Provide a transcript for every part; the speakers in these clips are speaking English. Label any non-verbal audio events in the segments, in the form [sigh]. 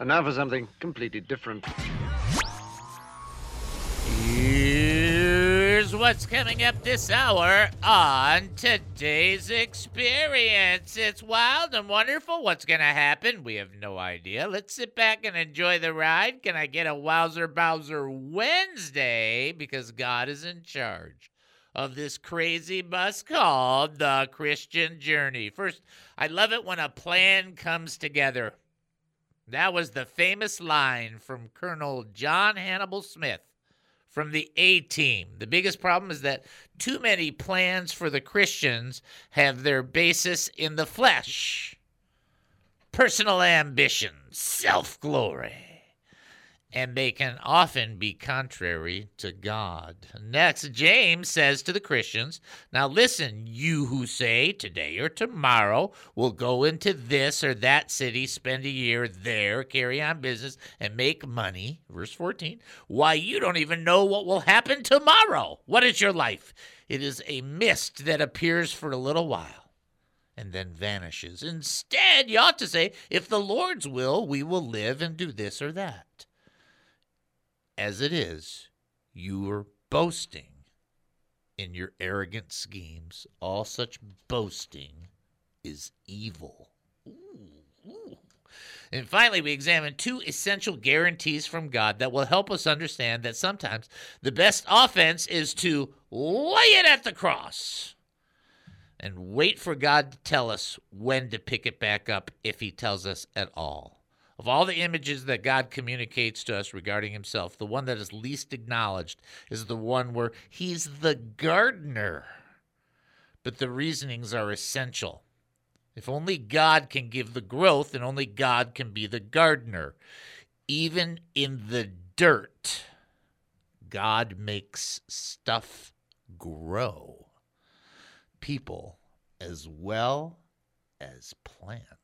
And now for something completely different. Here's what's coming up this hour on today's experience. It's wild and wonderful. What's going to happen? We have no idea. Let's sit back and enjoy the ride. Can I get a Wowzer Bowser Wednesday? Because God is in charge of this crazy bus called the Christian Journey. First, I love it when a plan comes together. That was the famous line from Colonel John Hannibal Smith from the A team. The biggest problem is that too many plans for the Christians have their basis in the flesh, personal ambition, self glory and they can often be contrary to God. Next, James says to the Christians, Now listen, you who say today or tomorrow we'll go into this or that city, spend a year there, carry on business, and make money. Verse 14, why you don't even know what will happen tomorrow. What is your life? It is a mist that appears for a little while and then vanishes. Instead, you ought to say, If the Lord's will, we will live and do this or that as it is, you are boasting in your arrogant schemes. All such boasting is evil. Ooh, ooh. And finally, we examine two essential guarantees from God that will help us understand that sometimes the best offense is to lay it at the cross and wait for God to tell us when to pick it back up if He tells us at all. Of all the images that God communicates to us regarding himself, the one that is least acknowledged is the one where he's the gardener. But the reasonings are essential. If only God can give the growth, and only God can be the gardener. Even in the dirt, God makes stuff grow. People as well as plants.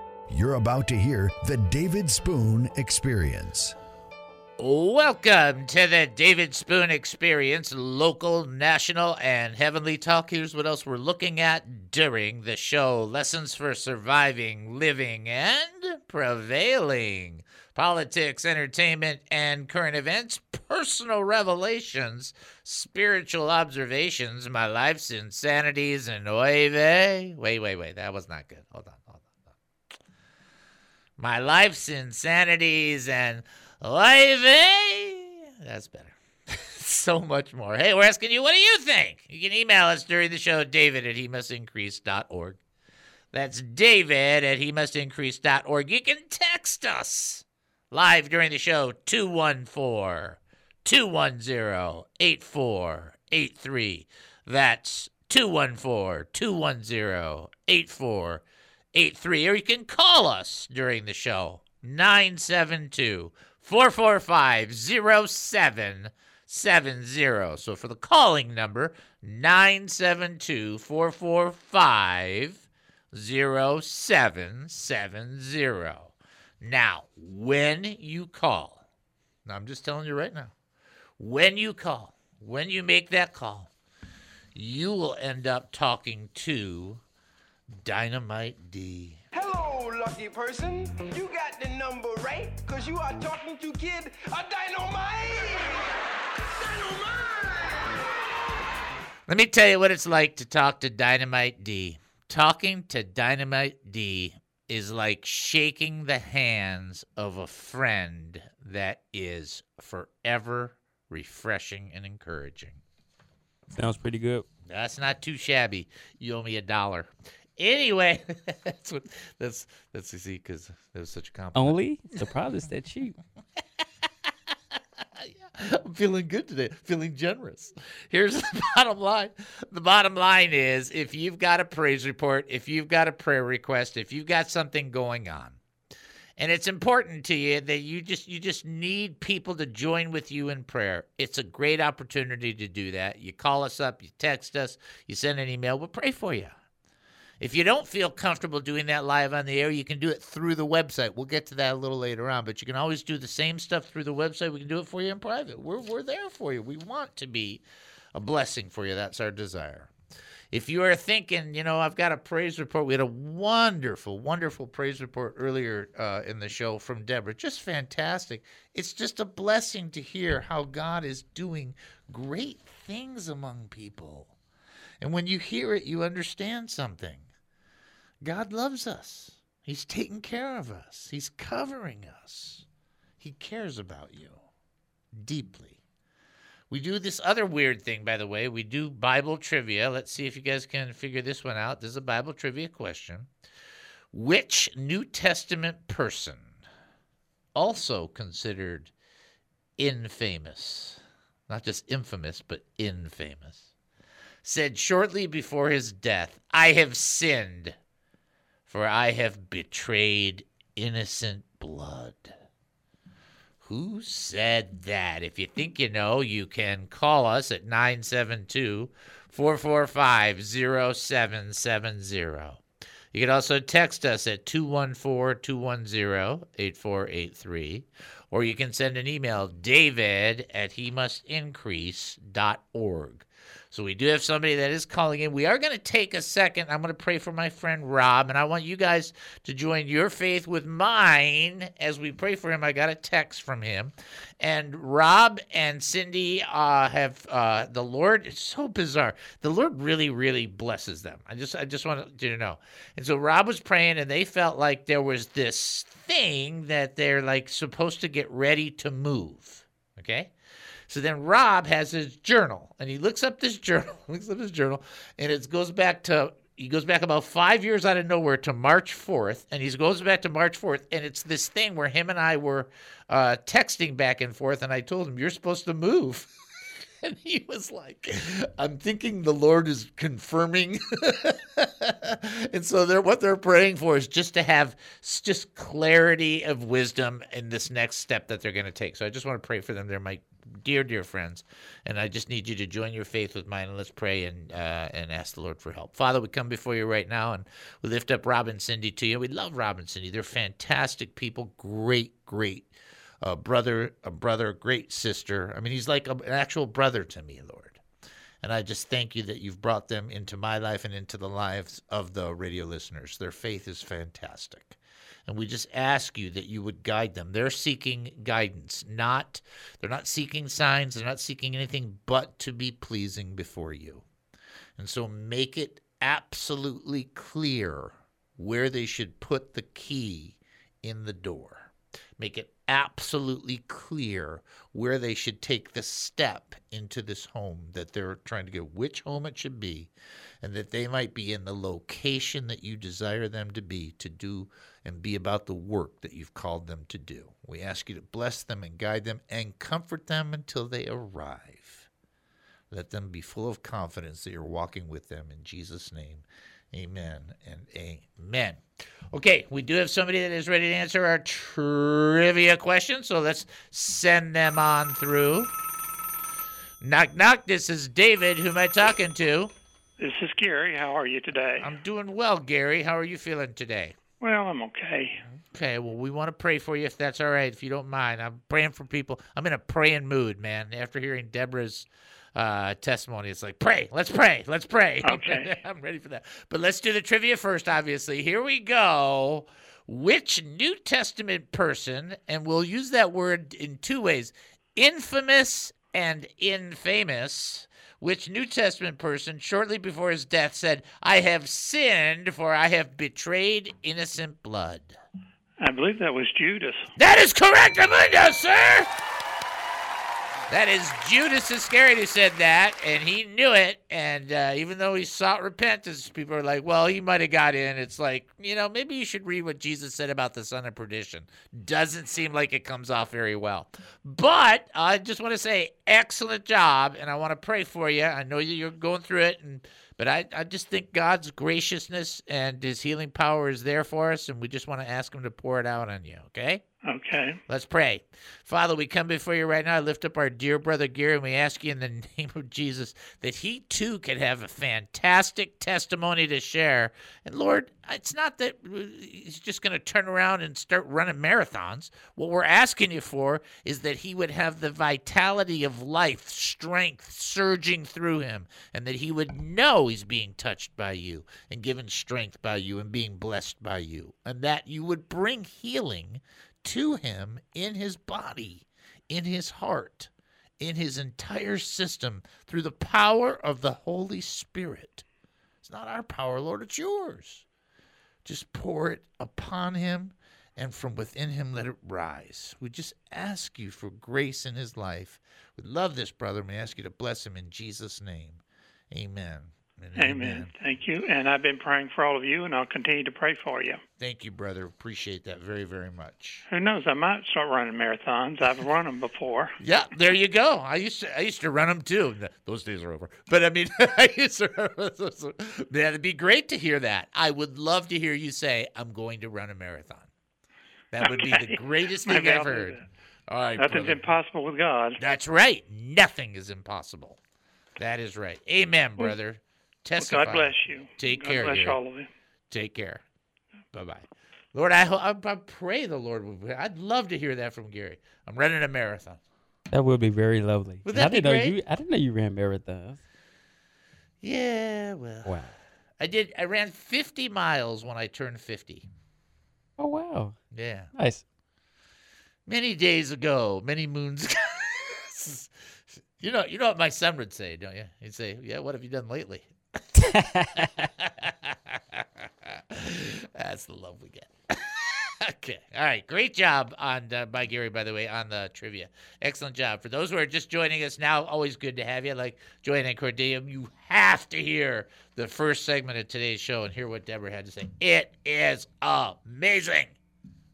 You're about to hear the David Spoon Experience. Welcome to the David Spoon Experience, local, national, and heavenly talk. Here's what else we're looking at during the show lessons for surviving, living, and prevailing. Politics, entertainment, and current events, personal revelations, spiritual observations, my life's insanities, and oy vey. Wait, wait, wait. That was not good. Hold on my life's insanities and life. Eh? That's better. [laughs] so much more. Hey, we're asking you, what do you think? You can email us during the show, david at he must increase.org. That's david at he must increase.org. You can text us live during the show, 214 210 8483. That's 214 210 8483. 83, or you can call us during the show 972 445 0770. So for the calling number, 972 445 0770. Now, when you call, now I'm just telling you right now, when you call, when you make that call, you will end up talking to Dynamite D. Hello, lucky person. You got the number right, because you are talking to Kid a Dynamite. Dynamite! Let me tell you what it's like to talk to Dynamite D. Talking to Dynamite D is like shaking the hands of a friend that is forever refreshing and encouraging. Sounds pretty good. That's not too shabby. You owe me a dollar. Anyway, [laughs] that's what that's that's see because that was such a compliment. Only the product that cheap. [laughs] yeah, I'm feeling good today. Feeling generous. Here's [laughs] the bottom line. The bottom line is if you've got a praise report, if you've got a prayer request, if you've got something going on, and it's important to you that you just you just need people to join with you in prayer. It's a great opportunity to do that. You call us up, you text us, you send an email, we'll pray for you. If you don't feel comfortable doing that live on the air, you can do it through the website. We'll get to that a little later on, but you can always do the same stuff through the website. We can do it for you in private. We're, we're there for you. We want to be a blessing for you. That's our desire. If you are thinking, you know, I've got a praise report, we had a wonderful, wonderful praise report earlier uh, in the show from Deborah. Just fantastic. It's just a blessing to hear how God is doing great things among people. And when you hear it, you understand something. God loves us. He's taking care of us. He's covering us. He cares about you deeply. We do this other weird thing, by the way. We do Bible trivia. Let's see if you guys can figure this one out. This is a Bible trivia question. Which New Testament person, also considered infamous, not just infamous, but infamous, said shortly before his death, I have sinned for I have betrayed innocent blood. Who said that? If you think you know, you can call us at 972 445 0770. You can also text us at 214 210 8483, or you can send an email, david at he must increase.org. So we do have somebody that is calling in. We are going to take a second. I'm going to pray for my friend Rob, and I want you guys to join your faith with mine as we pray for him. I got a text from him, and Rob and Cindy uh, have uh, the Lord. It's so bizarre. The Lord really, really blesses them. I just, I just want you to know. And so Rob was praying, and they felt like there was this thing that they're like supposed to get ready to move. Okay. So then Rob has his journal, and he looks up this [laughs] journal, looks up his journal, and it goes back to he goes back about five years out of nowhere to March 4th, and he goes back to March 4th, and it's this thing where him and I were uh, texting back and forth, and I told him, You're supposed to move. [laughs] and he was like, I'm thinking the Lord is confirming. [laughs] and so they're what they're praying for is just to have just clarity of wisdom in this next step that they're going to take. So I just want to pray for them. They're my dear, dear friends, and I just need you to join your faith with mine, and let's pray and uh, and ask the Lord for help. Father, we come before you right now, and we lift up Rob and Cindy to you. We love Rob and Cindy; they're fantastic people, great, great uh, brother, a brother, great sister. I mean, he's like a, an actual brother to me, Lord. And I just thank you that you've brought them into my life and into the lives of the radio listeners. Their faith is fantastic. And we just ask you that you would guide them. They're seeking guidance, not they're not seeking signs, they're not seeking anything but to be pleasing before you. And so make it absolutely clear where they should put the key in the door. Make it absolutely clear where they should take the step into this home that they're trying to get, which home it should be, and that they might be in the location that you desire them to be to do and be about the work that you've called them to do. We ask you to bless them and guide them and comfort them until they arrive. Let them be full of confidence that you're walking with them in Jesus' name. Amen and amen. Okay, we do have somebody that is ready to answer our trivia question, so let's send them on through. Knock, knock. This is David. Who am I talking to? This is Gary. How are you today? I'm doing well, Gary. How are you feeling today? Well, I'm okay. Okay, well, we want to pray for you if that's all right, if you don't mind. I'm praying for people. I'm in a praying mood, man. After hearing Deborah's uh, testimony, it's like, pray, let's pray, let's pray. [laughs] Okay. I'm ready for that. But let's do the trivia first, obviously. Here we go. Which New Testament person, and we'll use that word in two ways infamous and infamous, which New Testament person, shortly before his death, said, I have sinned, for I have betrayed innocent blood? I believe that was Judas. That is correct, Amundo, sir! That is Judas Iscariot who said that, and he knew it. And uh, even though he sought repentance, people are like, well, he might have got in. It's like, you know, maybe you should read what Jesus said about the son of perdition. Doesn't seem like it comes off very well. But I just want to say, excellent job, and I want to pray for you. I know you're going through it, and But I, I just think God's graciousness and His healing power is there for us, and we just want to ask Him to pour it out on you. Okay. Okay. Let's pray. Father, we come before you right now. I lift up our dear brother Gary, and we ask you in the [laughs] name of Jesus that he too can have a fantastic testimony to share. And Lord, it's not that he's just going to turn around and start running marathons. What we're asking you for is that he would have the vitality of life, strength surging through him, and that he would know he's being touched by you and given strength by you and being blessed by you, and that you would bring healing to him in his body, in his heart, in his entire system through the power of the Holy Spirit. It's not our power, Lord, it's yours. Just pour it upon him and from within him let it rise. We just ask you for grace in his life. We love this brother we ask you to bless him in Jesus' name. Amen. And Amen. Thank you. And I've been praying for all of you, and I'll continue to pray for you. Thank you, brother. Appreciate that very, very much. Who knows? I might start running marathons. I've run them before. [laughs] Yeah, there you go. I used to I used to run them too. Those days are over. But I mean, [laughs] I used to. That'd [laughs] be great to hear that. I would love to hear you say, "I'm going to run a marathon." That would be the greatest thing Maybe I'll I've heard. All right, Nothing's brother. impossible with God. That's right. Nothing is impossible. That is right. Amen, hmm. brother. Well, God bless you. Take God care, bless Gary. all of you. Take care. Bye bye. Lord, I, ho- I I pray the Lord would. I'd love to hear that from Gary. I'm running a marathon. That would be very lovely. Would And I that be didn't know great? you. I didn't know you ran marathons. Yeah, well, Wow. I did. I ran 50 miles when I turned 50. Oh wow. Yeah, Nice. many days ago, many moons. ago. [laughs] you know, you know what my son would say, don't you? He'd say, "Yeah, what have you done lately?" [laughs] That's the love we get. [laughs] okay. All right. Great job on uh, by Gary, by the way, on the trivia. Excellent job. For those who are just joining us now, always good to have you. Like Joanne and Cordelia, you have to hear the first segment of today's show and hear what Deborah had to say. It is amazing,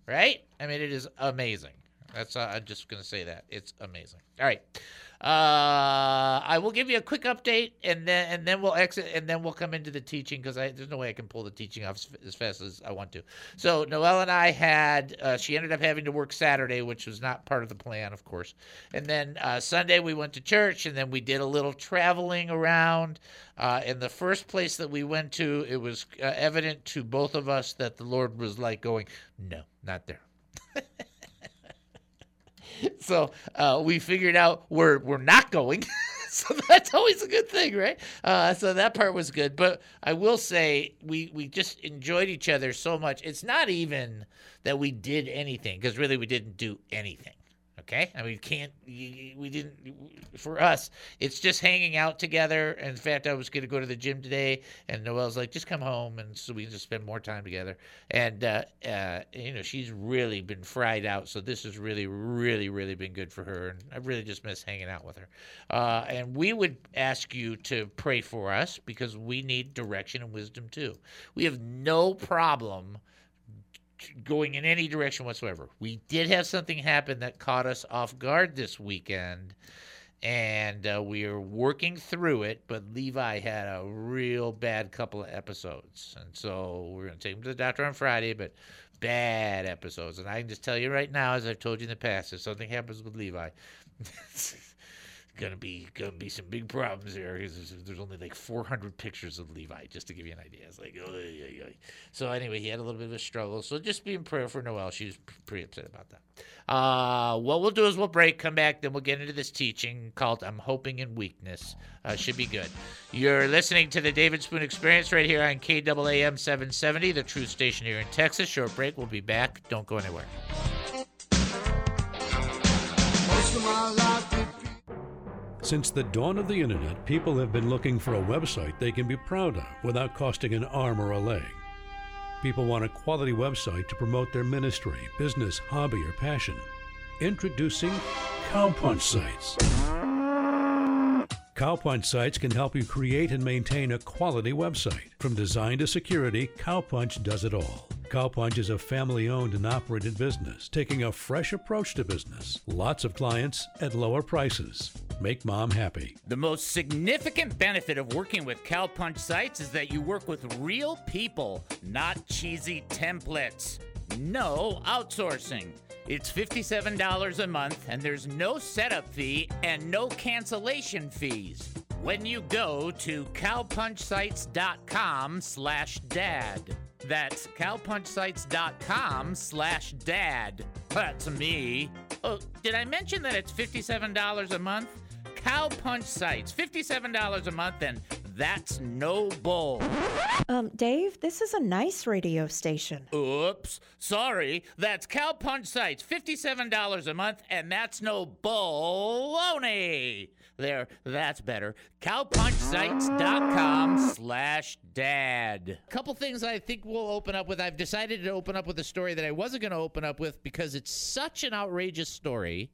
right? I mean, it is amazing. That's uh, I'm just gonna say that it's amazing. All right. Uh, I will give you a quick update, and then and then we'll exit, and then we'll come into the teaching because I there's no way I can pull the teaching off as, as fast as I want to. So Noelle and I had uh, she ended up having to work Saturday, which was not part of the plan, of course. And then uh, Sunday we went to church, and then we did a little traveling around. Uh, in the first place that we went to, it was uh, evident to both of us that the Lord was like going, "No, not there." [laughs] [laughs] so uh, we figured out we're we're not going. [laughs] so that's always a good thing, right? Uh, so that part was good. But I will say we we just enjoyed each other so much. It's not even that we did anything because really we didn't do anything. Okay, I mean, can't. We didn't. For us, it's just hanging out together. In fact, I was going to go to the gym today, and Noelle's like, "Just come home," and so we can just spend more time together. And uh, uh, you know, she's really been fried out, so this has really, really, really been good for her. And I really just miss hanging out with her. Uh, and we would ask you to pray for us because we need direction and wisdom too. We have no problem going in any direction whatsoever. We did have something happen that caught us off guard this weekend, and uh, we are working through it. But Levi had a real bad couple of episodes, and so we're going to take him to the doctor on Friday. But bad episodes, and I can just tell you right now, as I've told you in the past, if something happens with Levi. [laughs] Gonna be gonna be some big problems here because there's, there's only like 400 pictures of Levi just to give you an idea. It's like, so anyway, he had a little bit of a struggle. So just be in prayer for Noelle. She was pretty upset about that. Uh, what we'll do is we'll break, come back, then we'll get into this teaching called "I'm Hoping in Weakness." Uh, should be good. You're listening to the David Spoon Experience right here on KAAM 770, the Truth station here in Texas. Short break. We'll be back. Don't go anywhere. Since the dawn of the internet, people have been looking for a website they can be proud of without costing an arm or a leg. People want a quality website to promote their ministry, business, hobby, or passion. Introducing Cowpunch Sites. Cowpunch Sites can help you create and maintain a quality website. From design to security, Cowpunch does it all. Cowpunch is a family owned and operated business, taking a fresh approach to business. Lots of clients at lower prices. Make mom happy. The most significant benefit of working with Cowpunch sites is that you work with real people, not cheesy templates. No outsourcing. It's $57 a month, and there's no setup fee and no cancellation fees. When you go to cowpunchsites.com slash dad. That's cowpunchsites.com slash dad. That's me. Oh, did I mention that it's $57 a month? Cowpunch Sites, $57 a month, and that's no bull. Um, Dave, this is a nice radio station. Oops, sorry. That's Cowpunch Sites, $57 a month, and that's no baloney. There, that's better. Cowpunchsites.com slash dad. Couple things I think we'll open up with. I've decided to open up with a story that I wasn't going to open up with because it's such an outrageous story,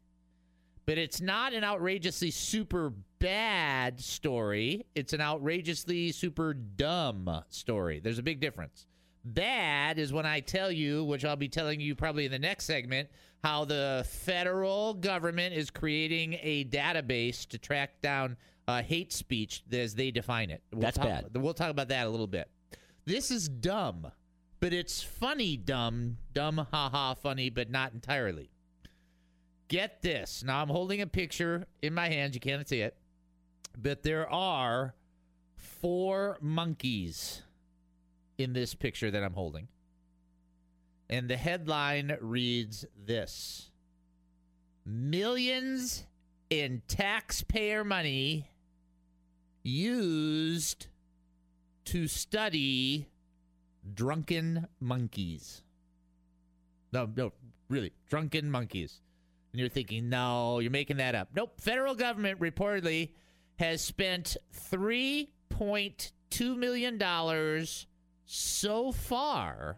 but it's not an outrageously super bad story. It's an outrageously super dumb story. There's a big difference. Bad is when I tell you, which I'll be telling you probably in the next segment, how the federal government is creating a database to track down uh, hate speech as they define it. We'll That's talk- bad. We'll talk about that a little bit. This is dumb, but it's funny dumb, dumb, haha, funny, but not entirely. Get this. Now I'm holding a picture in my hands. You can't see it, but there are four monkeys in this picture that I'm holding. And the headline reads this Millions in taxpayer money used to study drunken monkeys. No, no, really, drunken monkeys. And you're thinking, no, you're making that up. Nope. Federal government reportedly has spent $3.2 million so far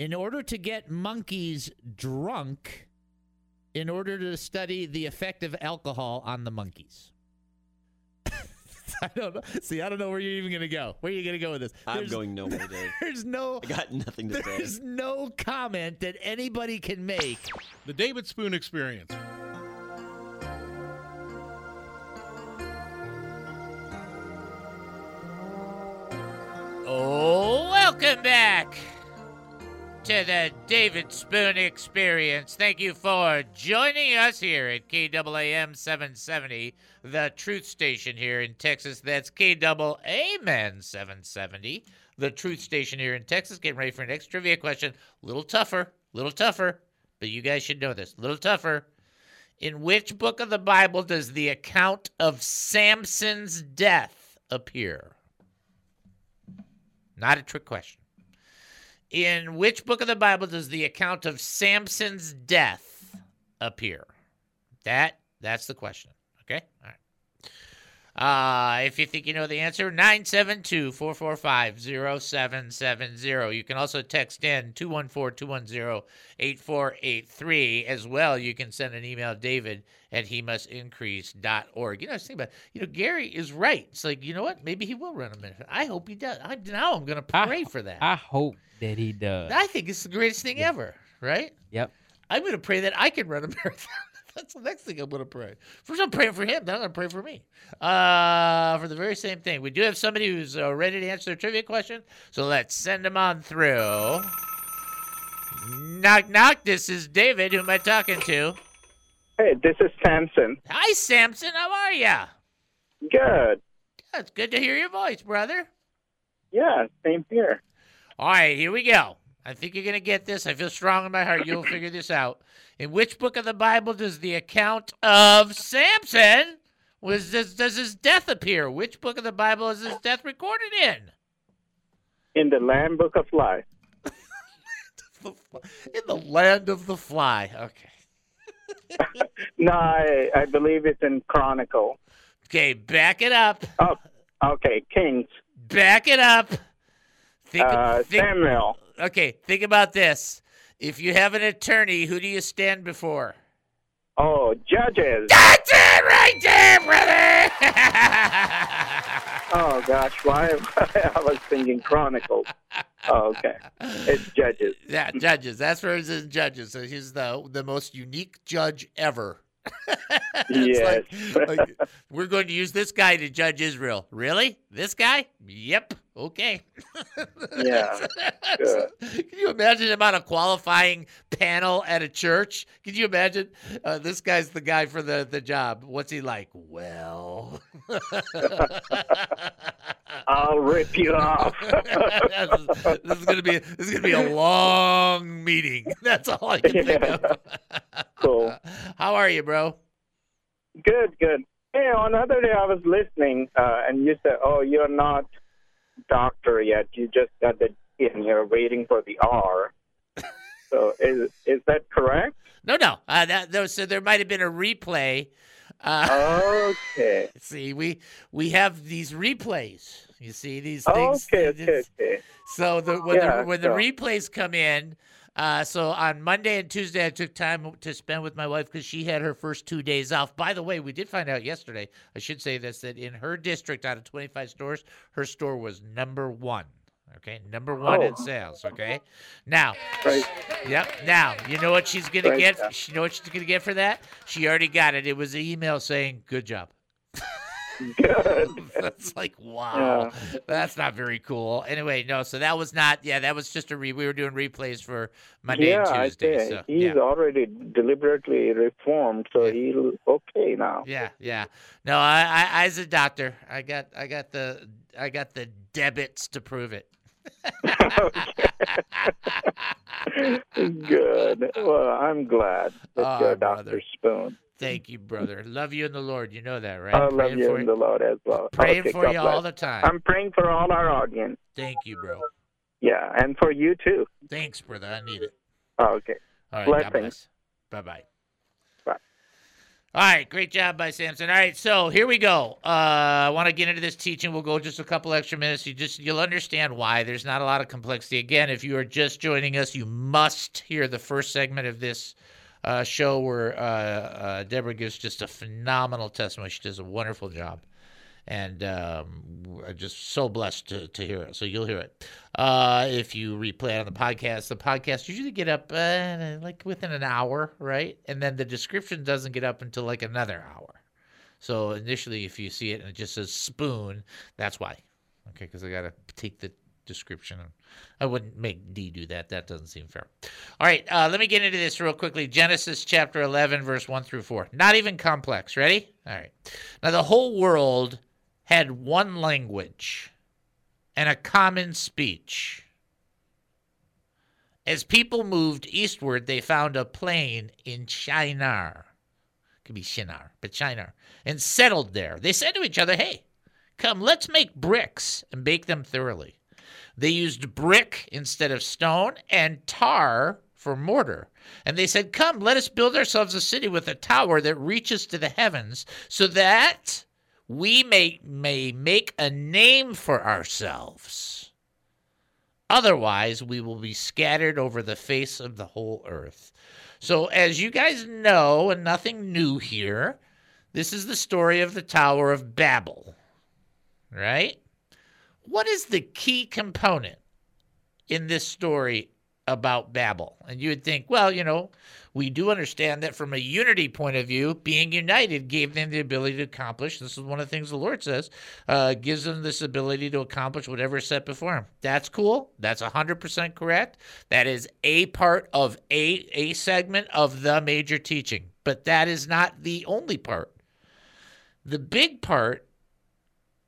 in order to get monkeys drunk in order to study the effect of alcohol on the monkeys. [laughs] I don't know. See, I don't know where you're even going to go. Where are you going to go with this? I'm going nowhere, [laughs] Dave. There's no I got nothing to say. there's no comment that anybody can make. The David Spoon Experience. Oh, welcome back to the David Spoon Experience. Thank you for joining us here at KAAM 770, the truth station here in Texas. That's KAAM 770, the truth station here in Texas. Getting ready for an next trivia question. A little tougher, a little tougher, but you guys should know this. A little tougher. In which book of the Bible does the account of Samson's death appear? Not a trick question. In which book of the Bible does the account of Samson's death appear? That that's the question. Okay? All right. Uh, if you think you know the answer, 972 445 0770. You can also text in 214 210 8483. As well, you can send an email, David at he must increase.org. You know, I was thinking about, you know, Gary is right. It's like, you know what? Maybe he will run a minute. I hope he does. I, now I'm going to I- pray for that. I hope that he does. I think it's the greatest thing ever, right? Yep. I'm going to pray that I can run a marathon. [laughs] That's the next thing I'm going to pray. First, I'm praying for him. Then I'm going to pray for me. Uh, for the very same thing. We do have somebody who's uh, ready to answer their trivia question. So let's send them on through. Knock, knock. This is David. Who am I talking to? Hey, this is Samson. Hi, Samson. How are ya? Good. It's good to hear your voice, brother. Yeah, same here. All right, here we go. I think you're going to get this. I feel strong in my heart. You'll figure this out. In which book of the Bible does the account of Samson was does, does his death appear? Which book of the Bible is his death recorded in? In the Lamb's Book of Life. [laughs] In the land of the fly. Okay. [laughs] No, I, I believe it's in Chronicle. Okay, back it up. Oh, okay, Kings. Back it up. Think, Uh, think- Samuel. Okay, think about this. If you have an attorney, who do you stand before? Oh, judges. That's it right there, brother. [laughs] Oh gosh, why [laughs] I was thinking Chronicles. Oh, okay, it's judges. [laughs] yeah, judges. That's where it's in judges. So he's the the most unique judge ever. Yes. like, like, we're going to use this guy to judge Israel. Really? This guy? Yep. Okay. Yeah. [laughs] Can you imagine the amount of qualifying panel at a church? Can you imagine? Uh, this guy's the guy for the, the job. What's he like? Well, [laughs] I'll rip you off. this is, this is gonna be this is gonna be a long meeting. [laughs] That's all I can think of. cool. How are you, bro? Good, good. Hey, on the other day I was listening, uh, and you said, "Oh, you're not doctor yet. You just got the D and you're waiting for the R." So is is that correct? No, no. Uh, that, no so there might have been a replay. Uh, Okay. [laughs] see, we we have these replays. You see these things. Okay, okay, okay. So the when Yeah, the when the replays come in, uh, so on Monday and Tuesday I took time to spend with my wife because she had her first two days off. By the way, we did find out yesterday. I should say this that in her district, out of 25 stores, her store was number one. Okay, number one in Oh. sales. Okay, now, Right. yep. Now you know what she's gonna Right, get. She know what she's gonna get for that. She already got it. It was an email saying, "Good job." [laughs] Good. [laughs] That's like wow. Yeah. That's not very cool. Anyway, no. So that was not. Yeah, that was just a re. We were doing replays for Monday yeah, and I Tuesday. say so he's yeah, already deliberately reformed, so Yeah. he's okay now. yeah, yeah. No, I, I, as a doctor, I got, I got the, I got the debits to prove it. [laughs] [laughs] Good. Well, I'm glad that Oh, brother. Dr. Spoon. Thank you, brother. Love you in the Lord. You know that, right? I love Praying you for in the Lord as well. Praying Okay, for God you all bless. the time. I'm praying for all our audience. Thank you, bro. Yeah, and for you too. Thanks, brother. I need it. Okay. All right. God Blessings. bless. Bye bye. Bye. All right. Great job by Samson. All right. So here we go. Uh, I want to get into this teaching. We'll go just a couple extra minutes. You just you'll understand why. There's not a lot of complexity. Again, if you are just joining us, you must hear the first segment of this uh, show where uh, uh, Deborah gives just a phenomenal testimony. She does a wonderful job and um, just so blessed to, to hear it. So you'll hear it. Uh, if you replay it on the podcast, the podcast usually get up uh, like within an hour, right? And then the description doesn't get up until like another hour. So initially, if you see it and it just says spoon, that's why. Okay, because I got to take the description. I wouldn't make D do that. That doesn't seem fair. All right, uh, let me get into this real quickly. Genesis chapter 11, verse 1 through 4. Not even complex. Ready? All right. Now, the whole world had one language and a common speech. As people moved eastward, they found a plain in Shinar. Could be Shinar, but Shinar. And settled there. They said to each other, Hey, come, let's make bricks and bake them thoroughly. They used brick instead of stone and tar for mortar. And they said, Come, let us build ourselves a city with a tower that reaches to the heavens, so that we may, may make a name for ourselves. Otherwise, we will be scattered over the face of the whole earth. So, as you guys know, and nothing new here, this is the story of the Tower of Babel, right? What is the key component in this story about Babel? And you would think, well, you know, we do understand that from a unity point of view, being united gave them the ability to accomplish. This is one of the things the Lord says, uh, gives them this ability to accomplish whatever is set before them. That's cool. That's 100% correct. That is a part of a, a segment of the major teaching, but that is not the only part. The big part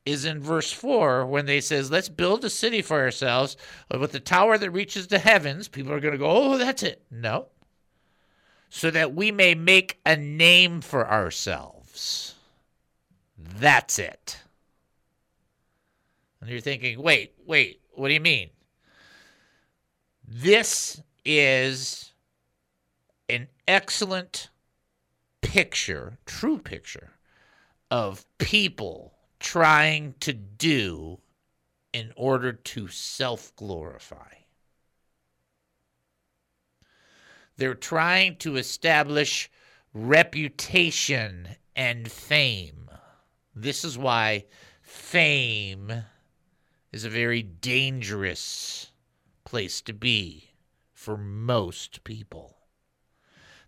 is in verse 4 when they says let's build a city for ourselves with the tower that reaches the heavens. People are going to go oh that's it. No. So that we may make a name for ourselves. That's it. And you're thinking wait wait what do you mean? This is an excellent picture true picture of people trying to do in order to self glorify. They're trying to establish reputation and fame. This is why fame is a very dangerous place to be for most people.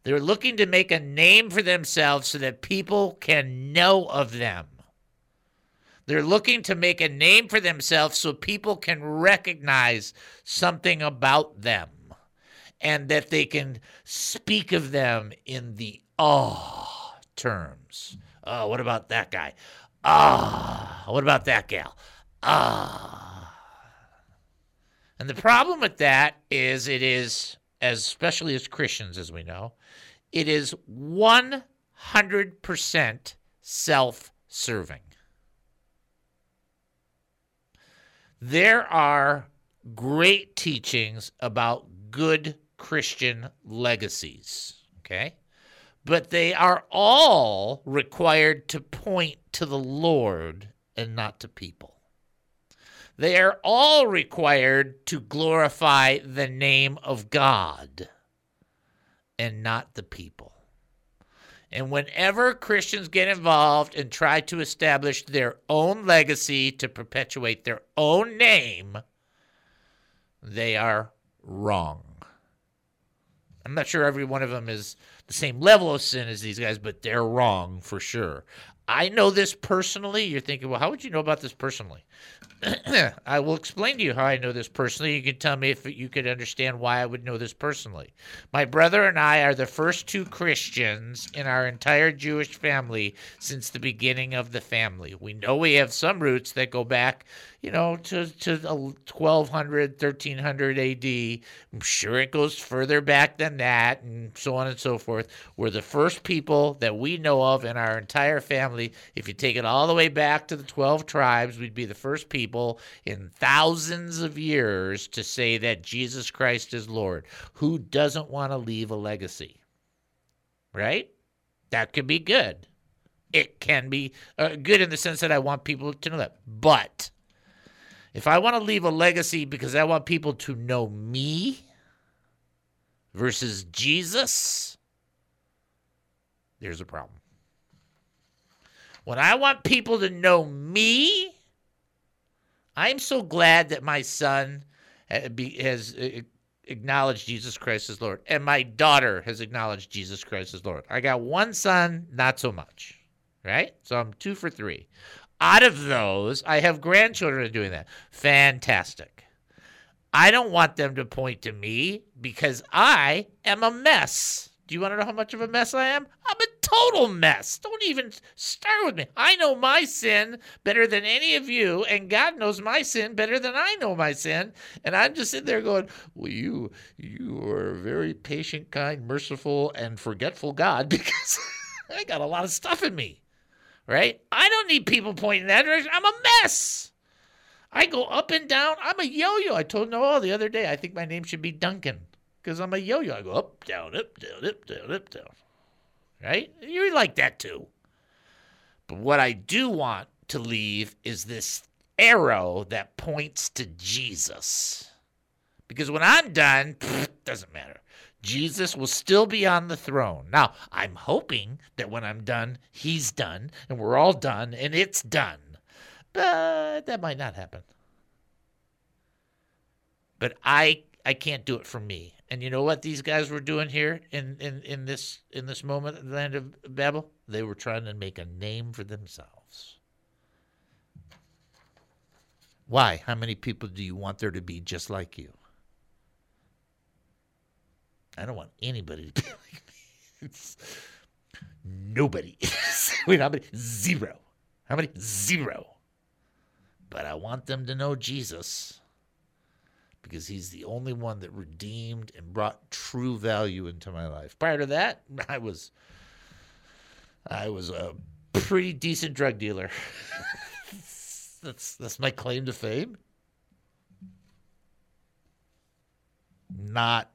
They're looking to make a name for themselves so that people can know of them. They're looking to make a name for themselves so people can recognize something about them and that they can speak of them in the ah terms. Oh, what about that guy? Ah, what about that gal? Ah. And the problem with that is it is, especially as Christians, as we know, it is 100% self serving. There are great teachings about good Christian legacies, okay? But they are all required to point to the Lord and not to people. They are all required to glorify the name of God and not the people. And whenever Christians get involved and try to establish their own legacy to perpetuate their own name, they are wrong. I'm not sure every one of them is the same level of sin as these guys, but they're wrong for sure. I know this personally. You're thinking, well, how would you know about this personally? [clears throat] I will explain to you how I know this personally. You can tell me if you could understand why I would know this personally. My brother and I are the first two Christians in our entire Jewish family since the beginning of the family. We know we have some roots that go back, you know, to, to 1200, 1300 AD. I'm sure it goes further back than that, and so on and so forth. We're the first people that we know of in our entire family. If you take it all the way back to the 12 tribes, we'd be the first people in thousands of years to say that Jesus Christ is Lord. Who doesn't want to leave a legacy? Right? That could be good. It can be uh, good in the sense that I want people to know that. But if I want to leave a legacy because I want people to know me versus Jesus, there's a problem. When I want people to know me, I'm so glad that my son eh, has eh, eh, acknowledged Jesus Christ as Lord, and my daughter has acknowledged Jesus Christ as Lord. I got one son, not so much, right? So I'm two for three. Out of those, I have grandchildren doing that. Fantastic. I don't want them to point to me because I am a mess. Do you want to know how much of a mess I am? I'm a total mess. Don't even start with me. I know my sin better than any of you, and God knows my sin better than I know my sin. And I'm just sitting there going, "Well, you, you are a very patient, kind, merciful, and forgetful God [laughs] because I got a lot of stuff in me, right? I don't need people pointing that direction. I'm a mess." I go up and down. I'm a yo-yo. I told Noelle the other day. I think my name should be Duncan because I'm a yo-yo. I go up, down, up, down, up, down, up, down. Right? You're like that too. But what I do want to leave is this arrow that points to Jesus. Because when I'm done, pfft, [laughs] doesn't matter. Jesus will still be on the throne. Now, I'm hoping that when I'm done, he's done, and we're all done, and it's done. But that might not happen. But I I can't do it for me. And you know what these guys were doing here in, in, in this in this moment the land of Babel? They were trying to make a name for themselves. Why? How many people do you want there to be just like you? I don't want anybody to be [laughs] like me. It's nobody. [laughs] Wait, how many? Zero. How many? Zero. But I want them to know Jesus because he's the only one that redeemed and brought true value into my life. Prior to that, [laughs] I was I was a pretty decent drug dealer. that's that's my claim to fame. Not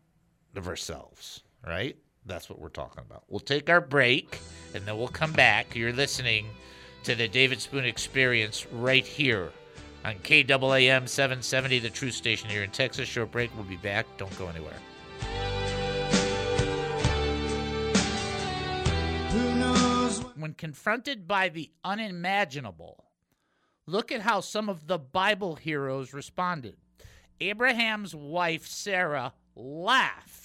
of ourselves, right? That's what we're talking about. We'll take our break and then we'll come back. You're listening to the David Spoon Experience right here on KAAM 770, the Truth Station here in Texas. Short break. We'll be back. Don't go anywhere. when confronted by the unimaginable, look at how some of the Bible heroes responded. Abraham's wife, Sarah, laughed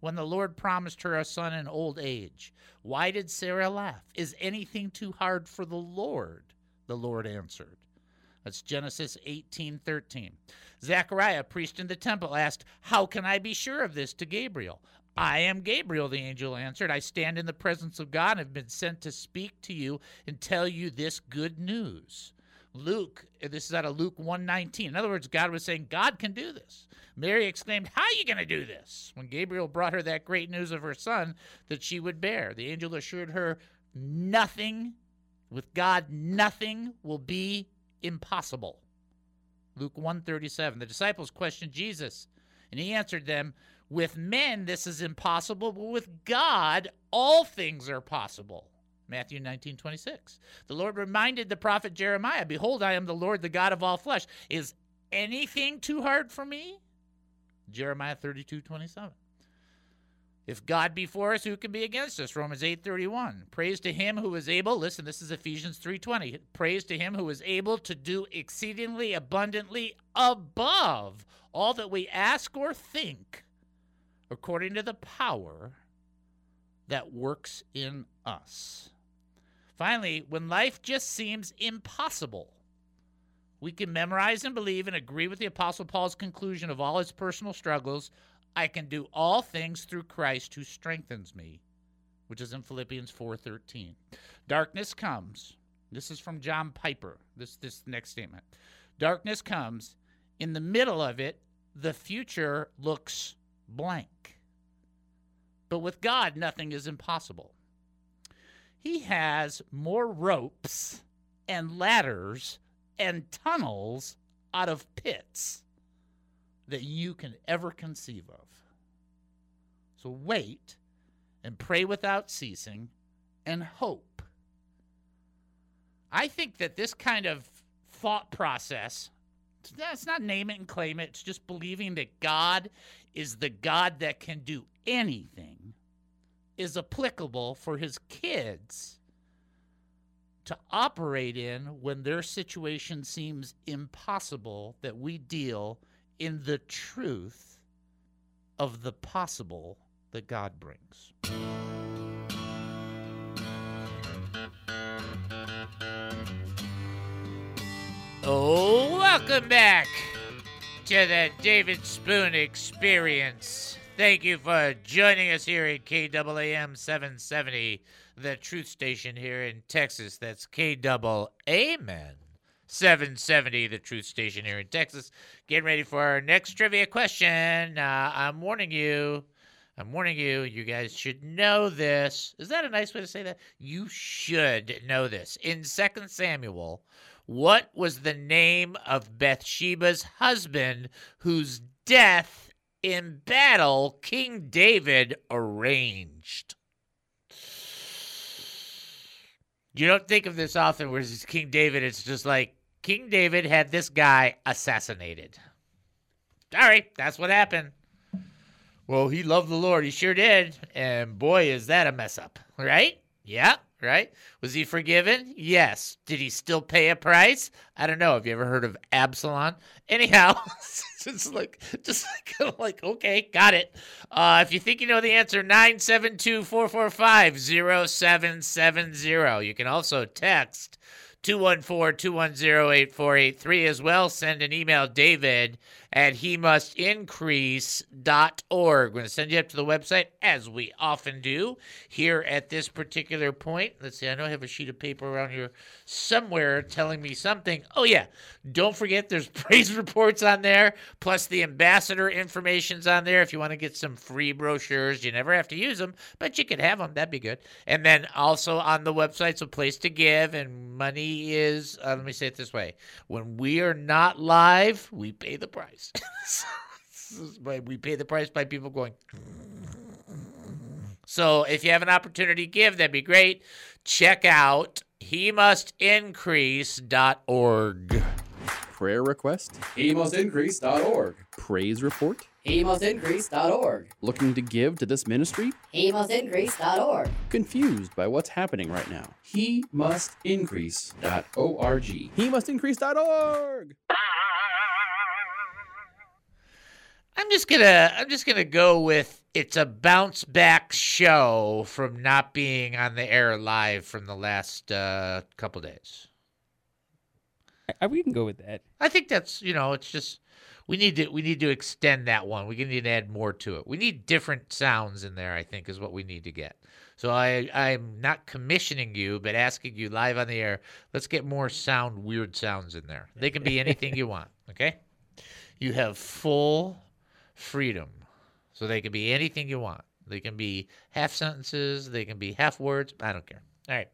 when the Lord promised her a son in old age. Why did Sarah laugh? Is anything too hard for the Lord? The Lord answered. That's Genesis 18:13. Zechariah, priest in the temple, asked, "How can I be sure of this?" to Gabriel. I am Gabriel, the angel answered. I stand in the presence of God and have been sent to speak to you and tell you this good news. Luke, this is out of Luke 119. In other words, God was saying, God can do this. Mary exclaimed, How are you going to do this? When Gabriel brought her that great news of her son that she would bear, the angel assured her, Nothing, with God, nothing will be impossible. Luke 137. The disciples questioned Jesus, and he answered them, With men this is impossible, but with God all things are possible. Matthew 19, 26. The Lord reminded the prophet Jeremiah, Behold, I am the Lord, the God of all flesh. Is anything too hard for me? Jeremiah 32, 27. If God be for us, who can be against us? Romans 8:31. Praise to him who is able, listen, this is Ephesians 3:20. Praise to him who is able to do exceedingly abundantly above all that we ask or think, according to the power that works in us. Finally, when life just seems impossible, we can memorize and believe and agree with the Apostle Paul's conclusion of all his personal struggles. I can do all things through Christ who strengthens me, which is in Philippians 4:13. Darkness comes. This is from John Piper. This this next statement. Darkness comes. In the middle of it, the future looks blank. But with God, nothing is impossible. He has more ropes and ladders and tunnels out of pits that you can ever conceive of. So wait and pray without ceasing and hope. I think that this kind of thought process, it's not name it and claim it, it's just believing that God is the God that can do anything is applicable for his kids to operate in when their situation seems impossible that we deal in the truth of the possible that God brings. Oh, welcome back to the David Spoon Experience. Thank you for joining us here at KAAM 770, the truth station here in Texas. That's KAAM 770, the truth station here in Texas. Getting ready for our next trivia question. Uh, I'm warning you. I'm warning you, you guys should know this. Is that a nice way to say that? You should know this. In 2 Samuel, what was the name of Bathsheba's husband whose death in battle King David arranged? You don't think of this often, whereas it's King David, it's just like King David had this guy assassinated. Sorry, that's what happened. Well, he loved the Lord. He sure did. And boy, is that a mess up, right? Yeah, right? Was he forgiven? Yes. Did he still pay a price? I don't know. Have you ever heard of Absalom? Anyhow, [laughs] it's like, just [laughs] like, like, okay, got it. Uh, if you think you know the answer, 972 445 0770. You can also text 214 210 8483 as well. Send an email, David at he must increase.org. We're going to send you up to the website as we often do here at this particular point. Let's see, I know I have a sheet of paper around here somewhere telling me something. Oh, yeah. Don't forget there's [laughs] praise reports on there, plus the ambassador information's on there if you want to get some free brochures. You never have to use them, but you could have them. That'd be good. And then also on the website's a place to give, and money is, uh, let me say it this way when we are not live, we pay the price. [laughs] we pay the price by people going. [laughs] So if you have an opportunity to give, that'd be great. Check out he must increase.org. Prayer request, he must increase.org. Praise report, HeMustIncrease.org. Looking to give to this ministry? HeMustIncrease.org. Confused by what's happening right now? He must increase.org. He must increase.org. I'm just gonna I'm just gonna go with it's a bounce back show from not being on the air live from the last uh, couple days. I, we can go with that. I think that's you know it's just we need to we need to extend that one. We need to add more to it. We need different sounds in there. I think is what we need to get. So I I'm not commissioning you, but asking you live on the air. Let's get more sound weird sounds in there. They can be anything you want. Okay, you have full freedom. So they can be anything you want. They can be half sentences, they can be half words. I don't care. All right.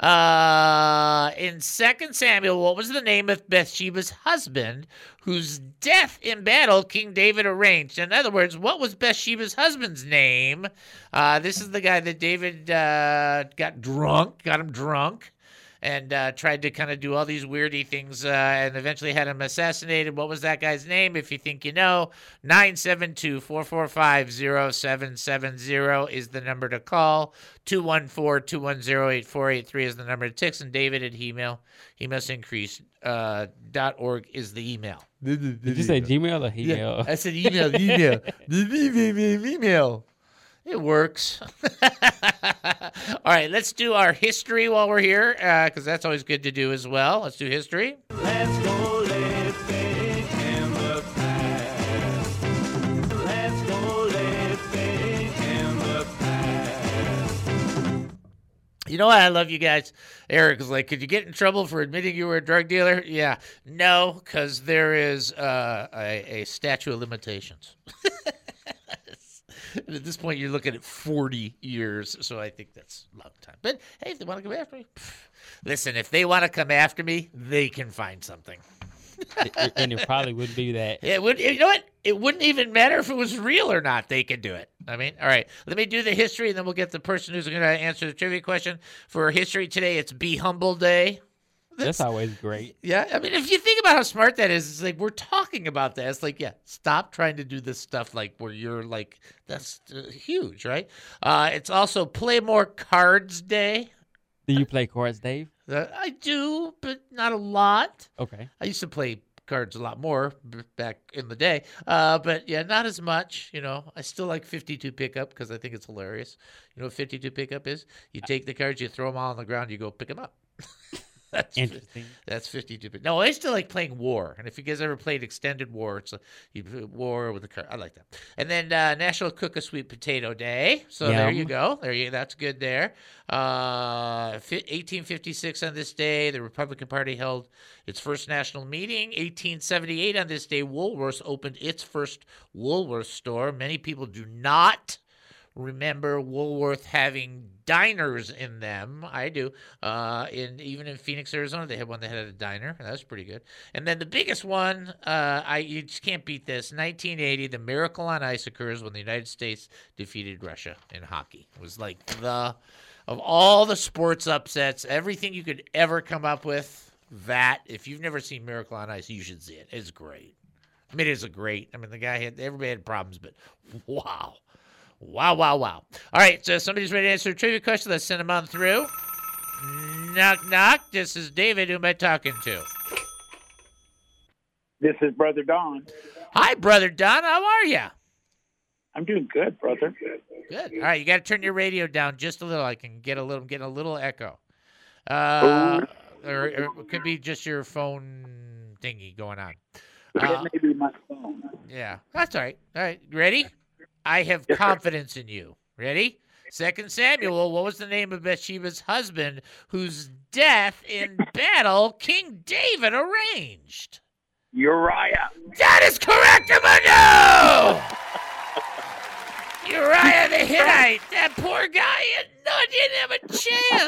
Uh, in Second Samuel, what was the name of Bathsheba's husband, whose death in battle King David arranged? In other words, what was Bathsheba's husband's name? Uh, this is the guy that David uh, got drunk, got him drunk, and uh, tried to kind of do all these weirdy things uh, and eventually had him assassinated. What was that guy's name? If you think you know, 972 445 0770 is the number to call. 214 210 8483 is the number to text. And David at email, he must increase. Uh, dot org is the email. Did you say Gmail or email? Yeah, I said email, email, email. It works. [laughs] All right, let's do our history while we're here, because uh, that's always good to do as well. Let's do history. Let's go living in the past. Let's go living in the past. You know what? I love you guys. Eric is like, could you get in trouble for admitting you were a drug dealer? Yeah. No, because there is uh, a, a statute of limitations. [laughs] [laughs] And at this point, you're looking at 40 years. So I think that's a long time. But hey, if they want to come after me, pff, listen, if they want to come after me, they can find something. and it probably would be that. [laughs] It would. You know what? It wouldn't even matter if it was real or not. They could do it. I mean, all right. Let me do the history, and then we'll get the person who's going to answer the trivia question for history today. It's Be Humble Day. That's, always great. Yeah, I mean, if you think about how smart that is, it's like we're talking about that. It's like, yeah, stop trying to do this stuff like where you're like that's uh, huge, right? Uh, it's also Play More Cards Day. Do you play cards, Dave? Uh, I do, but not a lot. Okay. I used to play cards a lot more b- back in the day, uh, but yeah, not as much. You know, I still like 52 pickup because I think it's hilarious. You know what 52 pickup is? You take the cards, you throw them all on the ground, you go pick them up. [laughs] that's Interesting. That's 52 bit. No, I used to like playing War. And if you guys ever played Extended War, it's a, you War with the card. I like that. And then uh, National Cook a Sweet Potato Day. So there you go. There you. That's good there. Uh, 1856 on this day, the Republican Party held its first national meeting. 1878 on this day, Woolworths opened its first Woolworth store. Many people do not remember Woolworth having diners in them. I do. Uh, in even in Phoenix, Arizona, they had one that had a diner. That was pretty good. And then the biggest one, uh, I you just can't beat this. 1980, the miracle on ice occurs when the United States defeated Russia in hockey. It was like the of all the sports upsets, everything you could ever come up with. That if you've never seen Miracle on Ice, you should see it. It's great. I mean, it is a great. I mean, the guy had everybody had problems, but [laughs] wow. Wow, wow, wow. All right, so somebody's ready to answer a trivia question. Let's send them on through. Knock, knock. This is David. Who am I talking to? This is Brother Don. Hi, Brother Don. How are you? I'm doing good, brother. Good. All right, you got to turn your radio down just a little. I can get a little, I'm getting a little echo. Uh, or, or it could be just your phone thingy going on. Uh, it may be my phone. Yeah, that's all right. All right, you ready? I have confidence in you. Ready? Second Samuel, what was the name of Bathsheba's husband whose death in battle King David arranged? Uriah. That is correct, Emmanuel! [laughs] Uriah the Hittite. That poor guy, no, didn't have a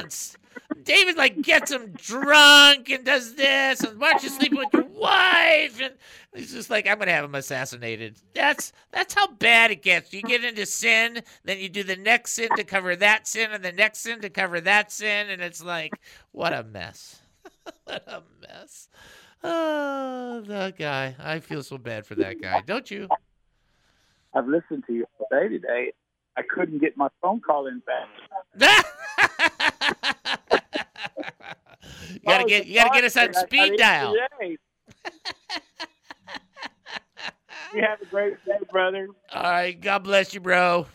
chance. David like gets him drunk and does this and why don't you sleep with your wife and he's just like I'm gonna have him assassinated. That's that's how bad it gets. You get into sin, then you do the next sin to cover that sin and the next sin to cover that sin, and it's like what a mess. [laughs] what a mess. Ah, oh, that guy. I feel so bad for that guy, don't you? I've listened to you all day today. I couldn't get my phone call in fast. [laughs] [laughs] You gotta get you gotta get us on speed dial. You have a great day, brother. All right, God bless you, bro.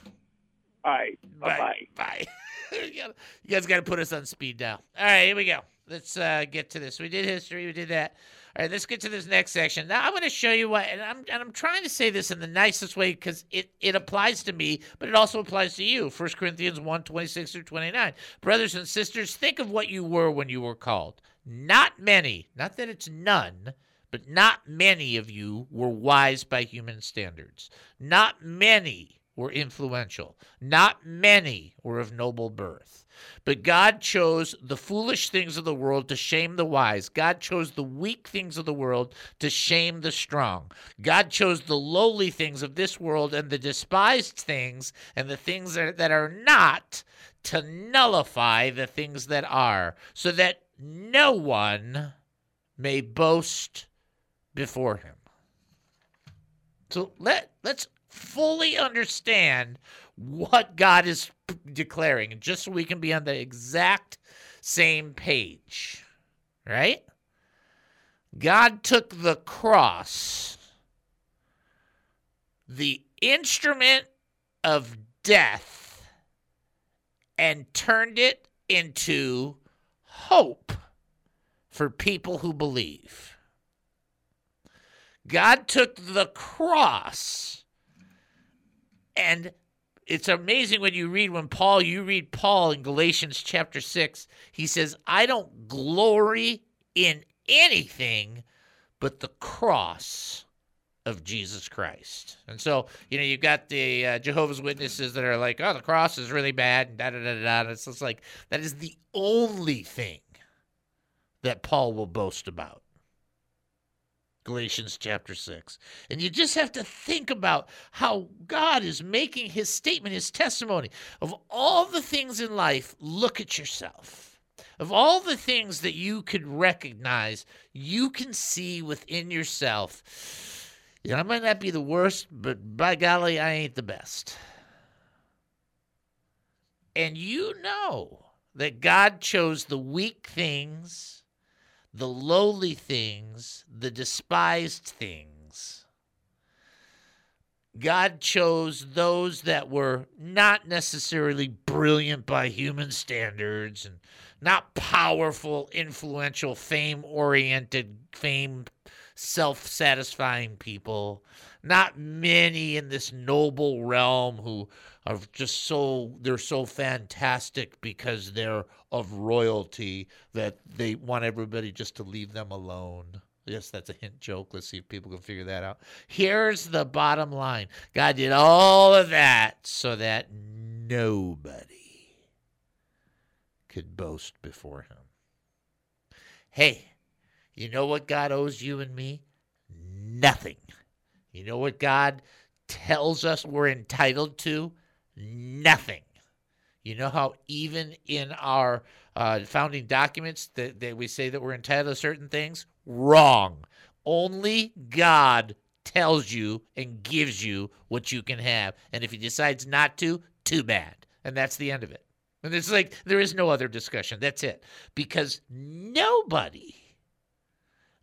All right, bye bye. Bye. [laughs] you you guys got to put us on speed dial. All right, here we go. Let's uh, get to this. We did history. We did that. All right, let's get to this next section. Now I'm going to show you what, and I'm and I'm trying to say this in the nicest way because it it applies to me, but it also applies to you. 1 Corinthians 1, 26 through 29. Brothers and sisters, think of what you were when you were called. Not many, not that it's none, but not many of you were wise by human standards. Not many were influential. Not many were of noble birth. But God chose the foolish things of the world to shame the wise. God chose the weak things of the world to shame the strong. God chose the lowly things of this world and the despised things and the things that that are not to nullify the things that are, so that no one may boast before him. So let let's fully understand what God is declaring, just so we can be on the exact same page, right? God took the cross, the instrument of death, and turned it into hope for people who believe. God took the cross and it's amazing when you read when Paul you read Paul in Galatians chapter 6 he says I don't glory in anything but the cross of Jesus Christ. And so, you know, you've got the uh, Jehovah's Witnesses that are like, "Oh, the cross is really bad." And da da da da. It's just like that is the only thing that Paul will boast about. Galatians chapter 6. And you just have to think about how God is making his statement, his testimony. Of all the things in life, look at yourself. Of all the things that you could recognize, you can see within yourself. You know, I might not be the worst, but by golly, I ain't the best. And you know that God chose the weak things the lowly things, the despised things. God chose those that were not necessarily brilliant by human standards and not powerful, influential, fame oriented, fame self satisfying people. Not many in this noble realm who are just so they're so fantastic because they're of royalty that they want everybody just to leave them alone. Yes, that's a hint joke. Let's see if people can figure that out. Here's the bottom line God did all of that so that nobody could boast before him. Hey, you know what God owes you and me? Nothing. You know what God tells us we're entitled to? Nothing. You know how even in our uh, founding documents that, that we say that we're entitled to certain things? Wrong. Only God tells you and gives you what you can have. And if he decides not to, too bad. And that's the end of it. And it's like there is no other discussion. That's it. Because nobody,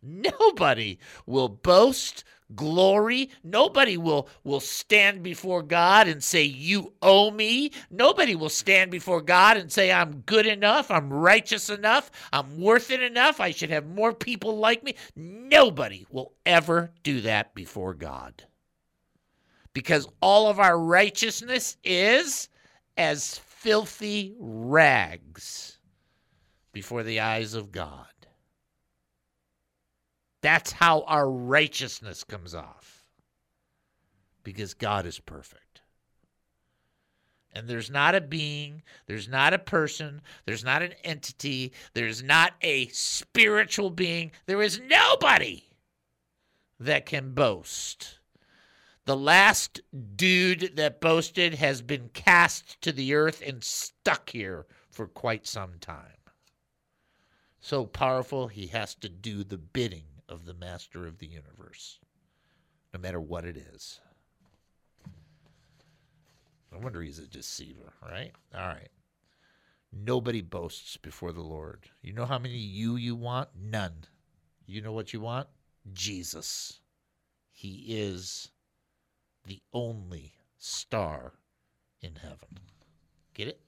nobody will boast glory. Nobody will will stand before God and say you owe me. Nobody will stand before God and say I'm good enough, I'm righteous enough, I'm worth it enough, I should have more people like me. Nobody will ever do that before God. Because all of our righteousness is as filthy rags before the eyes of God. That's how our righteousness comes off. Because God is perfect. And there's not a being, there's not a person, there's not an entity, there's not a spiritual being, there is nobody that can boast. The last dude that boasted has been cast to the earth and stuck here for quite some time. So powerful, he has to do the bidding of the master of the universe, no matter what it is. No wonder he's a deceiver, right? All right. Nobody boasts before the Lord. You know how many you you want? None. You know what you want? Jesus. He is the only star in heaven. Get it?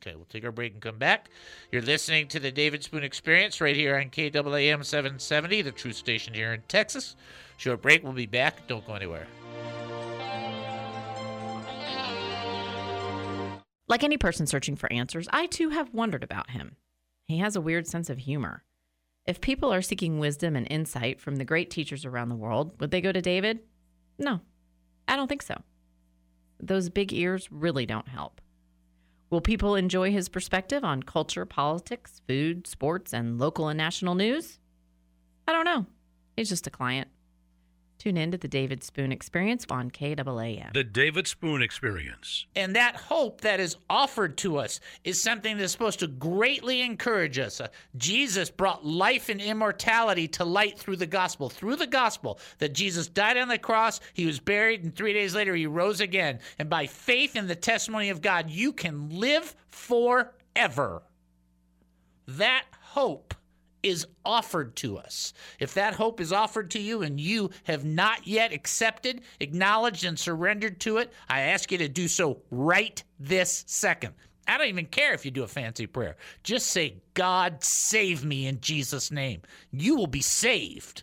Okay, we'll take our break and come back. You're listening to the David Spoon Experience right here on KAAM 770, the truth station here in Texas. Short break. We'll be back. Don't go anywhere. Like any person searching for answers, I too have wondered about him. He has a weird sense of humor. If people are seeking wisdom and insight from the great teachers around the world, would they go to David? No, I don't think so. Those big ears really don't help. Will people enjoy his perspective on culture, politics, food, sports, and local and national news? I don't know. He's just a client. Tune in to the David Spoon Experience on KAAM. The David Spoon Experience. And that hope that is offered to us is something that's supposed to greatly encourage us. Uh, Jesus brought life and immortality to light through the gospel. Through the gospel, that Jesus died on the cross, he was buried, and three days later he rose again. And by faith in the testimony of God, you can live forever. That hope is offered to us. If that hope is offered to you and you have not yet accepted, acknowledged, and surrendered to it, I ask you to do so right this second. I don't even care if you do a fancy prayer. Just say, God, save me in Jesus' name. You will be saved.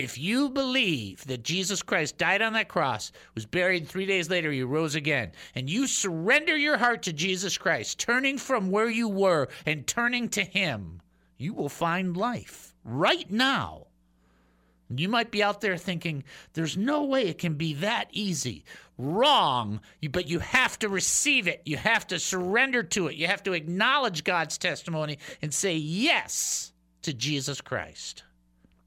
If you believe that Jesus Christ died on that cross, was buried, three days later he rose again, and you surrender your heart to Jesus Christ, turning from where you were and turning to him, you will find life right now. You might be out there thinking, there's no way it can be that easy. Wrong, but you have to receive it. You have to surrender to it. You have to acknowledge God's testimony and say yes to Jesus Christ.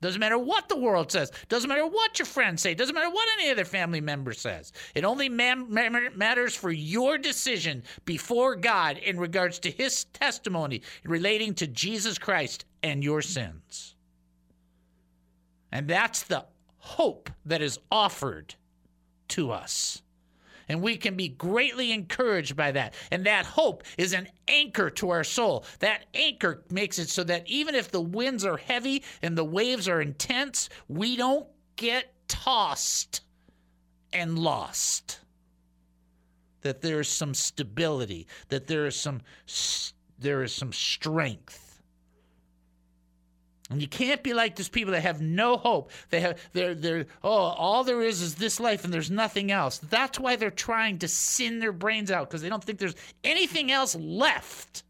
Doesn't matter what the world says. Doesn't matter what your friends say. Doesn't matter what any other family member says. It only matters for your decision before God in regards to his testimony relating to Jesus Christ and your sins. And that's the hope that is offered to us. And we can be greatly encouraged by that. And that hope is an anchor to our soul. That anchor makes it so that even if the winds are heavy and the waves are intense, we don't get tossed and lost. That there is some stability, that there is some there is some strength. And you can't be like those people that have no hope. They have they're they're oh all there is is this life and there's nothing else. That's why they're trying to sin their brains out because they don't think there's anything else left.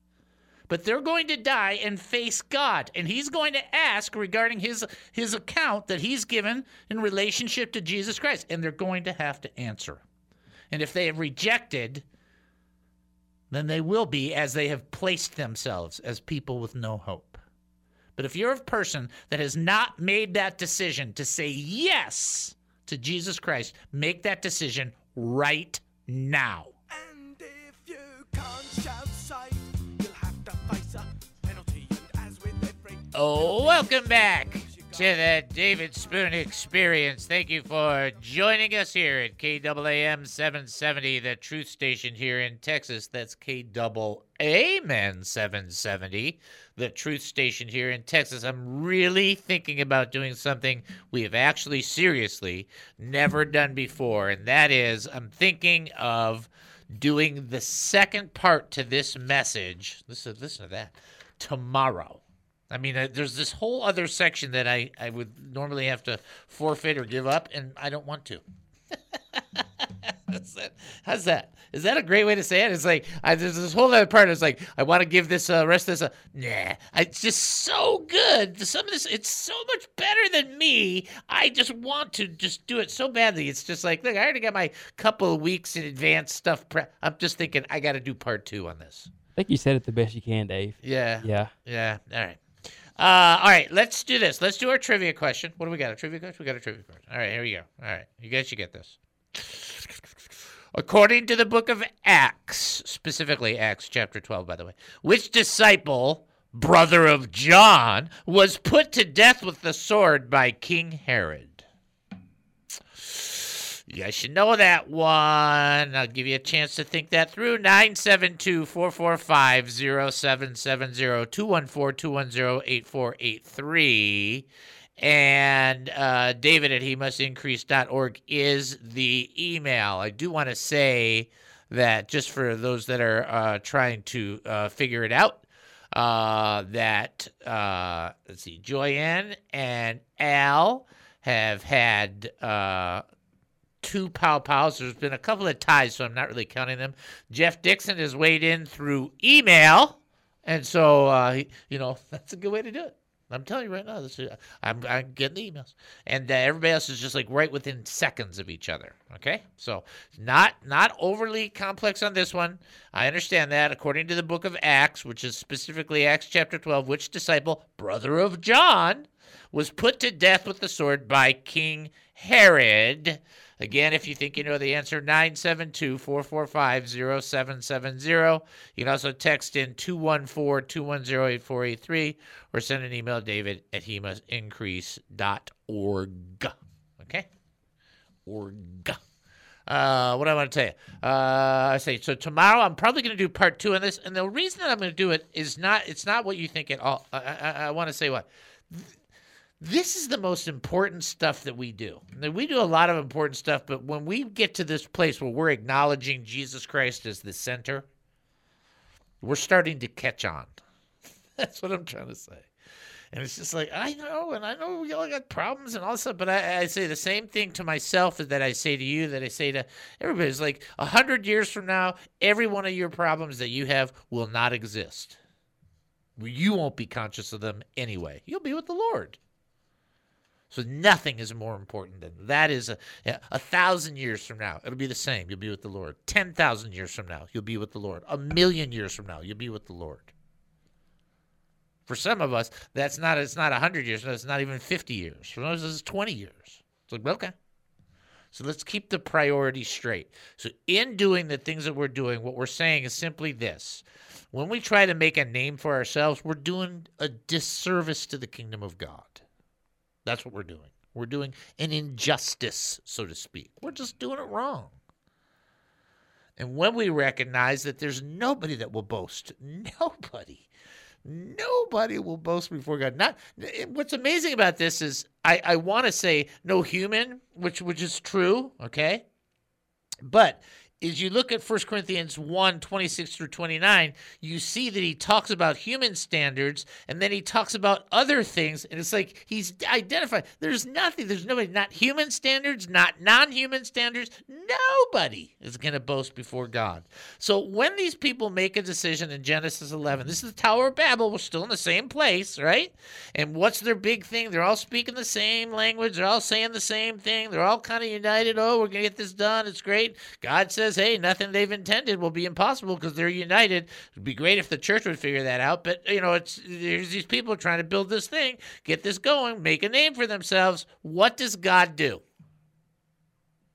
But they're going to die and face God, and He's going to ask regarding his his account that He's given in relationship to Jesus Christ, and they're going to have to answer. And if they have rejected, then they will be as they have placed themselves as people with no hope. But if you're a person that has not made that decision to say yes to Jesus Christ, make that decision right now. Oh, welcome back to the David Spoon Experience. Thank you for joining us here at KAAM 770, the truth station here in Texas. That's KAAM 770, the truth station here in Texas. I'm really thinking about doing something we have actually seriously never done before, and that is I'm thinking of doing the second part to this message. Listen, listen to that. Tomorrow. I mean, uh, there's this whole other section that I, I would normally have to forfeit or give up, and I don't want to. [laughs] How's that? How's that? Is that a great way to say it? It's like I, there's this whole other part. It's like I want to give this uh, rest of this. Uh, nah, it's just so good. Some of this, it's so much better than me. I just want to just do it so badly. It's just like look, I already got my couple of weeks in advance stuff. Pre- I'm just thinking I got to do part two on this. I think you said it the best you can, Dave. Yeah. Yeah. Yeah. All right. Uh, all right, let's do this. Let's do our trivia question. What do we got? A trivia question? We got a trivia question. All right, here we go. All right, you guys should get this. According to the book of Acts, specifically Acts chapter 12, by the way, which disciple, brother of John, was put to death with the sword by King Herod? You guys should know that one. I'll give you a chance to think that through. 972 445 0770 214 210 8483. And uh, David at he must is the email. I do want to say that just for those that are uh, trying to uh, figure it out, uh, that, uh, let's see, Joyanne and Al have had uh, two pow pows. There's been a couple of ties, so I'm not really counting them. Jeff Dixon has weighed in through email. And so, uh, you know, [laughs] that's a good way to do it. I'm telling you right now, this is, I'm, I'm getting the emails, and uh, everybody else is just like right within seconds of each other. Okay, so not not overly complex on this one. I understand that. According to the book of Acts, which is specifically Acts chapter 12, which disciple, brother of John, was put to death with the sword by King Herod. Again, if you think you know the answer, 972 445 0770. You can also text in 214 210 8483 or send an email david at hemustincrease.org. Okay? Org. Uh, what I want to tell you? Uh, I say so tomorrow. I'm probably going to do part two on this, and the reason that I'm going to do it is not. It's not what you think at all. I, I, I want to say what this is the most important stuff that we do. We do a lot of important stuff, but when we get to this place where we're acknowledging Jesus Christ as the center, we're starting to catch on. [laughs] That's what I'm trying to say. And it's just like, I know, and I know we all got problems and all stuff, but I, I say the same thing to myself that I say to you, that I say to everybody. It's like, a hundred years from now, every one of your problems that you have will not exist. You won't be conscious of them anyway. You'll be with the Lord. So nothing is more important than that. Is a, a thousand years from now, it'll be the same. You'll be with the Lord. Ten thousand years from now, you'll be with the Lord. A million years from now, you'll be with the Lord. For some of us, that's not. It's not hundred years. It's not even fifty years. For us, it's twenty years. It's like okay. So let's keep the priorities straight. So in doing the things that we're doing, what we're saying is simply this: when we try to make a name for ourselves, we're doing a disservice to the kingdom of God. That's what we're doing. We're doing an injustice, so to speak. We're just doing it wrong. And when we recognize that there's nobody that will boast, nobody, nobody will boast before God. Not eh, what's amazing about this is I, I want to say no human, which which is true, okay? But is you look at 1 Corinthians 1 26 through 29, you see that he talks about human standards and then he talks about other things. And it's like he's identified. There's nothing, there's nobody, not human standards, not non human standards. Nobody is going to boast before God. So when these people make a decision in Genesis 11, this is the Tower of Babel, we're still in the same place, right? And what's their big thing? They're all speaking the same language, they're all saying the same thing, they're all kind of united. Oh, we're going to get this done. It's great. God says, says, hey, nothing they've intended will be impossible because they're united. It'd be great if the church would figure that out. But, you know, it's there's these people trying to build this thing, get this going, make a name for themselves. What does God do?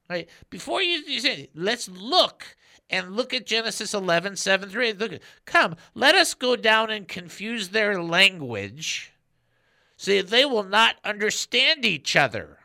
Right? Before you, you say, let's look and look at Genesis 11, 7 through 8. Look, come, let us go down and confuse their language so that they will not understand each other.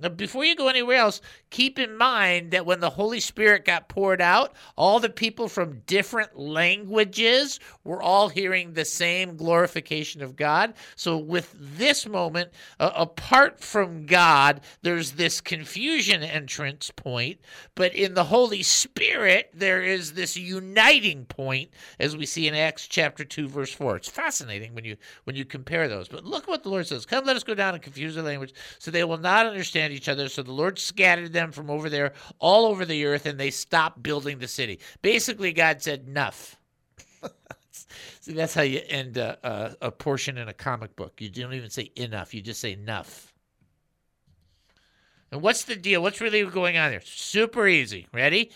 Now, before you go anywhere else, keep in mind that when the Holy Spirit got poured out, all the people from different languages were all hearing the same glorification of God. So, with this moment, uh, apart from God, there's this confusion entrance point, but in the Holy Spirit, there is this uniting point, as we see in Acts chapter 2, verse 4. It's fascinating when you when you compare those. But look what the Lord says. Come, let us go down and confuse the language, so they will not understand understand each other. So the Lord scattered them from over there all over the earth, and they stopped building the city. Basically, God said, Enough. [laughs] See, that's how you end a, a, a portion in a comic book. You don't even say enough, you just say enough. And what's the deal? What's really going on there? Super easy. Ready?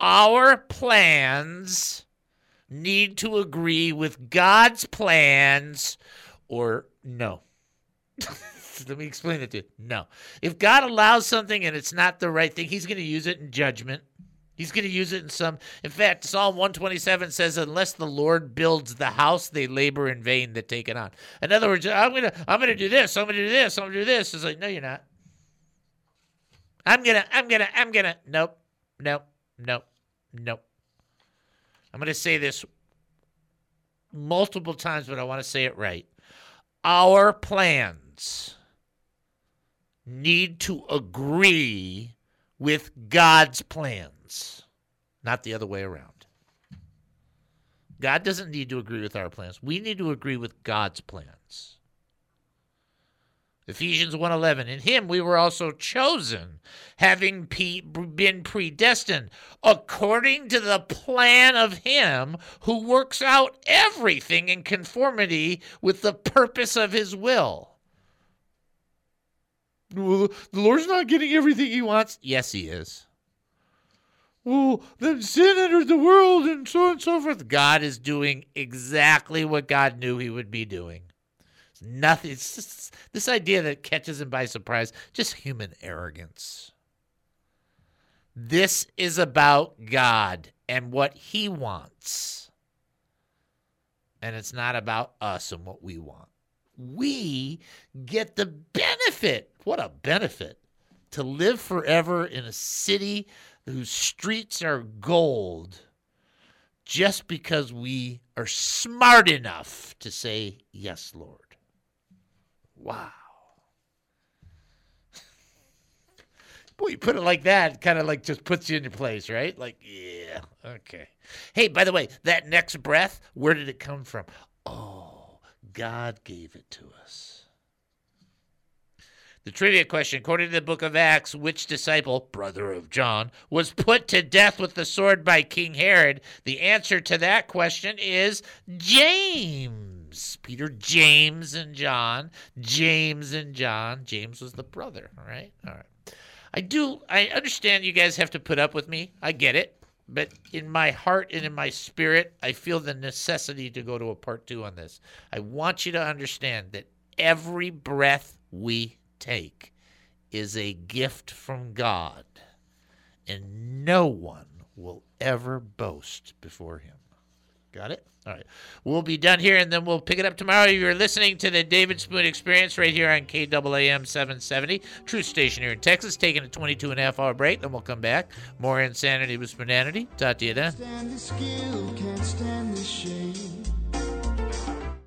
Our plans need to agree with God's plans or no. [laughs] Let me explain it to you. No. If God allows something and it's not the right thing, he's going to use it in judgment. He's going to use it in some. In fact, Psalm 127 says, "Unless the Lord builds the house, they labor in vain that take it on." In other words, I'm going to, I'm going to do this. I'm going to do this. I'm going to do this. It's like, no, you're not. I'm gonna, I'm gonna, I'm gonna. Nope, nope, nope, nope. I'm gonna say this multiple times, but I want to say it right. Our plans need to agree with God's plans, not the other way around. God doesn't need to agree with our plans. We need to agree with God's plans. Ephesians 1:11 In him we were also chosen having been predestined according to the plan of him who works out everything in conformity with the purpose of his will. Well, the Lord's not getting everything he wants. Yes, he is. Well, then sin entered the world and so on and so forth. God is doing exactly what God knew he would be doing. It's nothing. It's just this idea that catches him by surprise, just human arrogance. This is about God and what he wants. And it's not about us and what we want. We get the benefit. What a benefit to live forever in a city whose streets are gold just because we are smart enough to say, Yes, Lord. Wow. [laughs] Boy, you put it like that, kind of like just puts you in your place, right? Like, yeah, okay. Hey, by the way, that next breath, where did it come from? Oh, God gave it to us. The trivia question according to the book of Acts, which disciple, brother of John, was put to death with the sword by King Herod? The answer to that question is James. Peter, James, and John. James and John. James was the brother, all right? All right. I do, I understand you guys have to put up with me. I get it. But in my heart and in my spirit, I feel the necessity to go to a part two on this. I want you to understand that every breath we take is a gift from God, and no one will ever boast before Him. Got it? All right. We'll be done here, and then we'll pick it up tomorrow. You're listening to the David Spoon Experience right here on KAAM 770, True Station here in Texas. Taking a 22 and a half hour break, then we'll come back. More insanity with Spoonanity. Talk to you then.